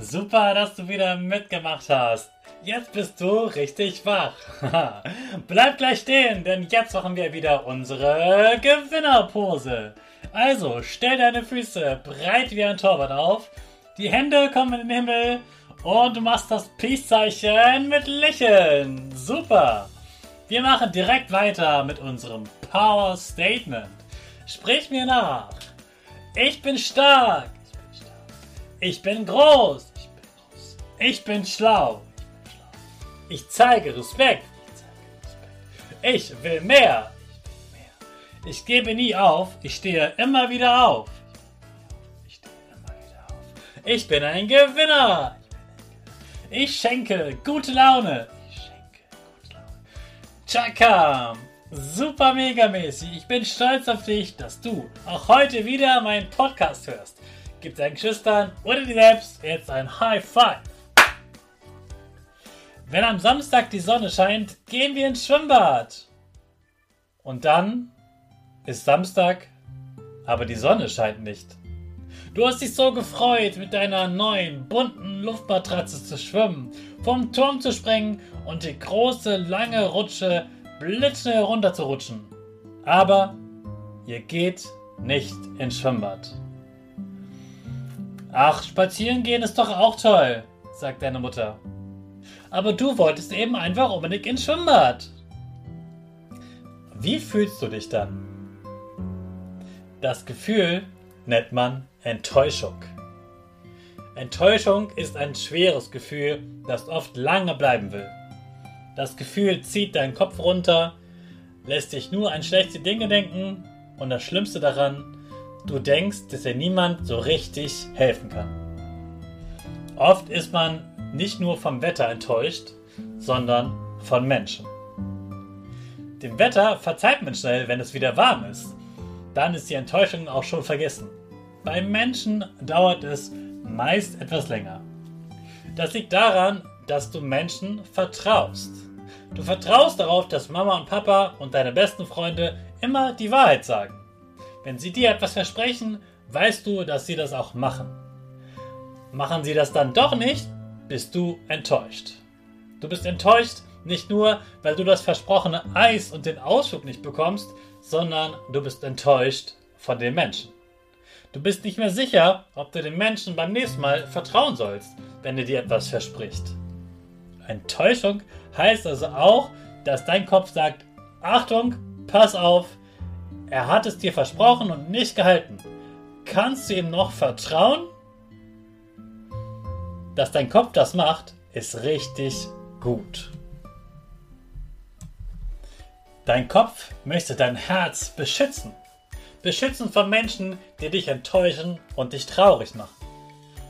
Super, dass du wieder mitgemacht hast. Jetzt bist du richtig wach. Bleib gleich stehen, denn jetzt machen wir wieder unsere Gewinnerpose. Also, stell deine Füße breit wie ein Torwart auf, die Hände kommen in den Himmel und du machst das Peace-Zeichen mit Lächeln. Super. Wir machen direkt weiter mit unserem Power Statement. Sprich mir nach. Ich bin stark. Ich bin groß. Ich bin schlau. Ich zeige Respekt. Ich will mehr. Ich gebe nie auf. Ich stehe immer wieder auf. Ich bin ein Gewinner. Ich schenke gute Laune. Chaka. Super mega mäßig. Ich bin stolz auf dich, dass du auch heute wieder meinen Podcast hörst. Gib deinen Geschwistern oder dir selbst jetzt ein High Five. Wenn am Samstag die Sonne scheint, gehen wir ins Schwimmbad. Und dann ist Samstag, aber die Sonne scheint nicht. Du hast dich so gefreut, mit deiner neuen, bunten Luftmatratze zu schwimmen, vom Turm zu springen und die große, lange Rutsche blitzschnell runterzurutschen. Aber ihr geht nicht ins Schwimmbad. Ach, spazieren gehen ist doch auch toll, sagt deine Mutter aber du wolltest eben einfach unbedingt ins Schwimmbad. Wie fühlst du dich dann? Das Gefühl nennt man Enttäuschung. Enttäuschung ist ein schweres Gefühl, das oft lange bleiben will. Das Gefühl zieht deinen Kopf runter, lässt dich nur an schlechte Dinge denken und das Schlimmste daran, du denkst, dass dir niemand so richtig helfen kann. Oft ist man nicht nur vom Wetter enttäuscht, sondern von Menschen. Dem Wetter verzeiht man schnell, wenn es wieder warm ist. Dann ist die Enttäuschung auch schon vergessen. Beim Menschen dauert es meist etwas länger. Das liegt daran, dass du Menschen vertraust. Du vertraust darauf, dass Mama und Papa und deine besten Freunde immer die Wahrheit sagen. Wenn sie dir etwas versprechen, weißt du, dass sie das auch machen. Machen sie das dann doch nicht, bist du enttäuscht. Du bist enttäuscht nicht nur, weil du das versprochene Eis und den Ausflug nicht bekommst, sondern du bist enttäuscht von den Menschen. Du bist nicht mehr sicher, ob du den Menschen beim nächsten Mal vertrauen sollst, wenn er dir etwas verspricht. Enttäuschung heißt also auch, dass dein Kopf sagt, Achtung, pass auf, er hat es dir versprochen und nicht gehalten. Kannst du ihm noch vertrauen? Dass dein Kopf das macht, ist richtig gut. Dein Kopf möchte dein Herz beschützen. Beschützen von Menschen, die dich enttäuschen und dich traurig machen.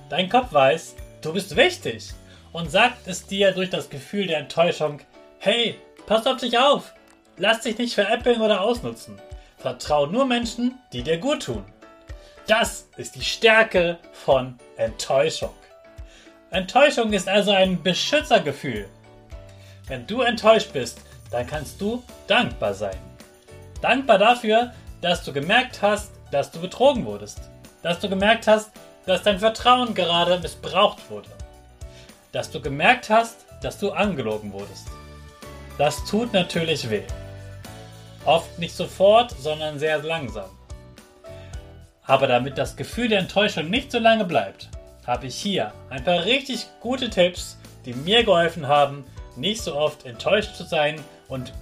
Dein Kopf weiß, du bist wichtig und sagt es dir durch das Gefühl der Enttäuschung, hey, pass auf dich auf, lass dich nicht veräppeln oder ausnutzen. Vertrau nur Menschen, die dir gut tun. Das ist die Stärke von Enttäuschung. Enttäuschung ist also ein Beschützergefühl. Wenn du enttäuscht bist, dann kannst du dankbar sein. Dankbar dafür, dass du gemerkt hast, dass du betrogen wurdest. Dass du gemerkt hast, dass dein Vertrauen gerade missbraucht wurde. Dass du gemerkt hast, dass du angelogen wurdest. Das tut natürlich weh. Oft nicht sofort, sondern sehr langsam. Aber damit das Gefühl der Enttäuschung nicht so lange bleibt, habe ich hier ein paar richtig gute Tipps, die mir geholfen haben, nicht so oft enttäuscht zu sein und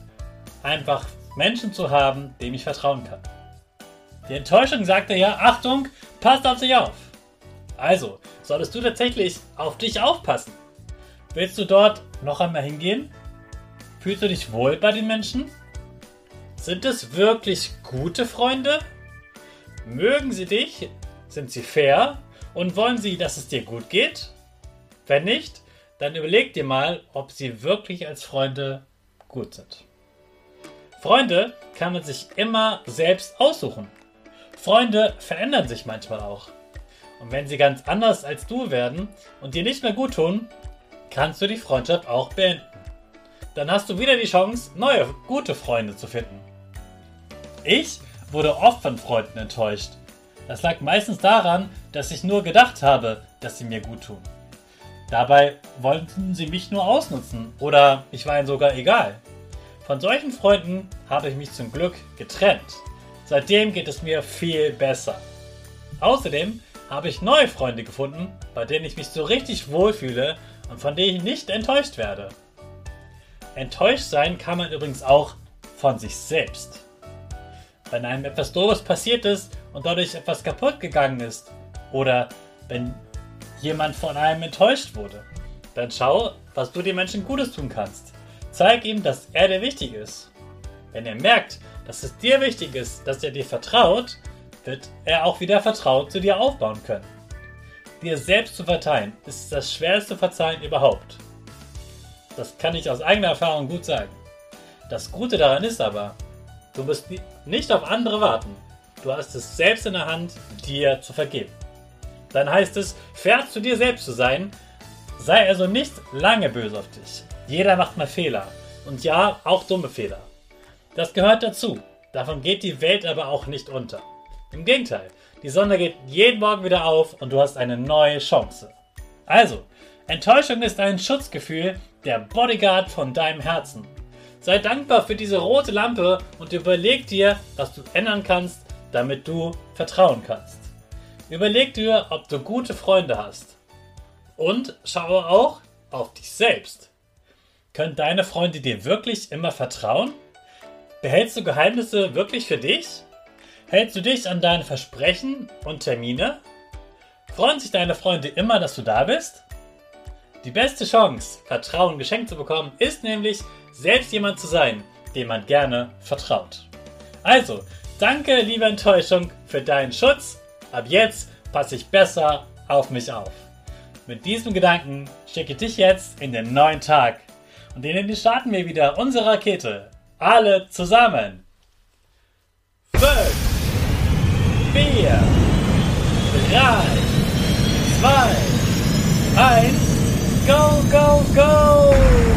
einfach Menschen zu haben, dem ich vertrauen kann. Die Enttäuschung sagte ja, Achtung, passt auf sich auf. Also, solltest du tatsächlich auf dich aufpassen. Willst du dort noch einmal hingehen? Fühlst du dich wohl bei den Menschen? Sind es wirklich gute Freunde? Mögen sie dich? Sind sie fair? Und wollen sie, dass es dir gut geht? Wenn nicht, dann überleg dir mal, ob sie wirklich als Freunde gut sind. Freunde kann man sich immer selbst aussuchen. Freunde verändern sich manchmal auch. Und wenn sie ganz anders als du werden und dir nicht mehr gut tun, kannst du die Freundschaft auch beenden. Dann hast du wieder die Chance, neue, gute Freunde zu finden. Ich wurde oft von Freunden enttäuscht. Das lag meistens daran, dass ich nur gedacht habe, dass sie mir gut tun. Dabei wollten sie mich nur ausnutzen oder ich war ihnen sogar egal. Von solchen Freunden habe ich mich zum Glück getrennt. Seitdem geht es mir viel besser. Außerdem habe ich neue Freunde gefunden, bei denen ich mich so richtig wohlfühle und von denen ich nicht enttäuscht werde. Enttäuscht sein kann man übrigens auch von sich selbst. Wenn einem etwas Doofes passiert ist und dadurch etwas kaputt gegangen ist oder wenn jemand von einem enttäuscht wurde, dann schau, was du den Menschen Gutes tun kannst. Zeig ihm, dass er dir wichtig ist. Wenn er merkt, dass es dir wichtig ist, dass er dir vertraut, wird er auch wieder Vertrauen zu dir aufbauen können. Dir selbst zu verzeihen, ist das schwerste Verzeihen überhaupt. Das kann ich aus eigener Erfahrung gut sagen. Das Gute daran ist aber, du musst nicht auf andere warten. Du hast es selbst in der Hand, dir zu vergeben. Dann heißt es, fair zu dir selbst zu sein. Sei also nicht lange böse auf dich. Jeder macht mal Fehler. Und ja, auch dumme Fehler. Das gehört dazu. Davon geht die Welt aber auch nicht unter. Im Gegenteil, die Sonne geht jeden Morgen wieder auf und du hast eine neue Chance. Also, Enttäuschung ist ein Schutzgefühl, der Bodyguard von deinem Herzen. Sei dankbar für diese rote Lampe und überleg dir, was du ändern kannst, damit du vertrauen kannst. Überleg dir, ob du gute Freunde hast. Und schaue auch auf dich selbst. Können deine Freunde dir wirklich immer vertrauen? Behältst du Geheimnisse wirklich für dich? Hältst du dich an deine Versprechen und Termine? Freuen sich deine Freunde immer, dass du da bist? Die beste Chance, Vertrauen geschenkt zu bekommen, ist nämlich, selbst jemand zu sein, dem man gerne vertraut. Also, danke, liebe Enttäuschung, für deinen Schutz Ab jetzt passe ich besser auf mich auf. Mit diesem Gedanken schicke ich dich jetzt in den neuen Tag. Und den starten wir wieder unsere Rakete. Alle zusammen. 5, 4, 3, 2, 1, go, go, go!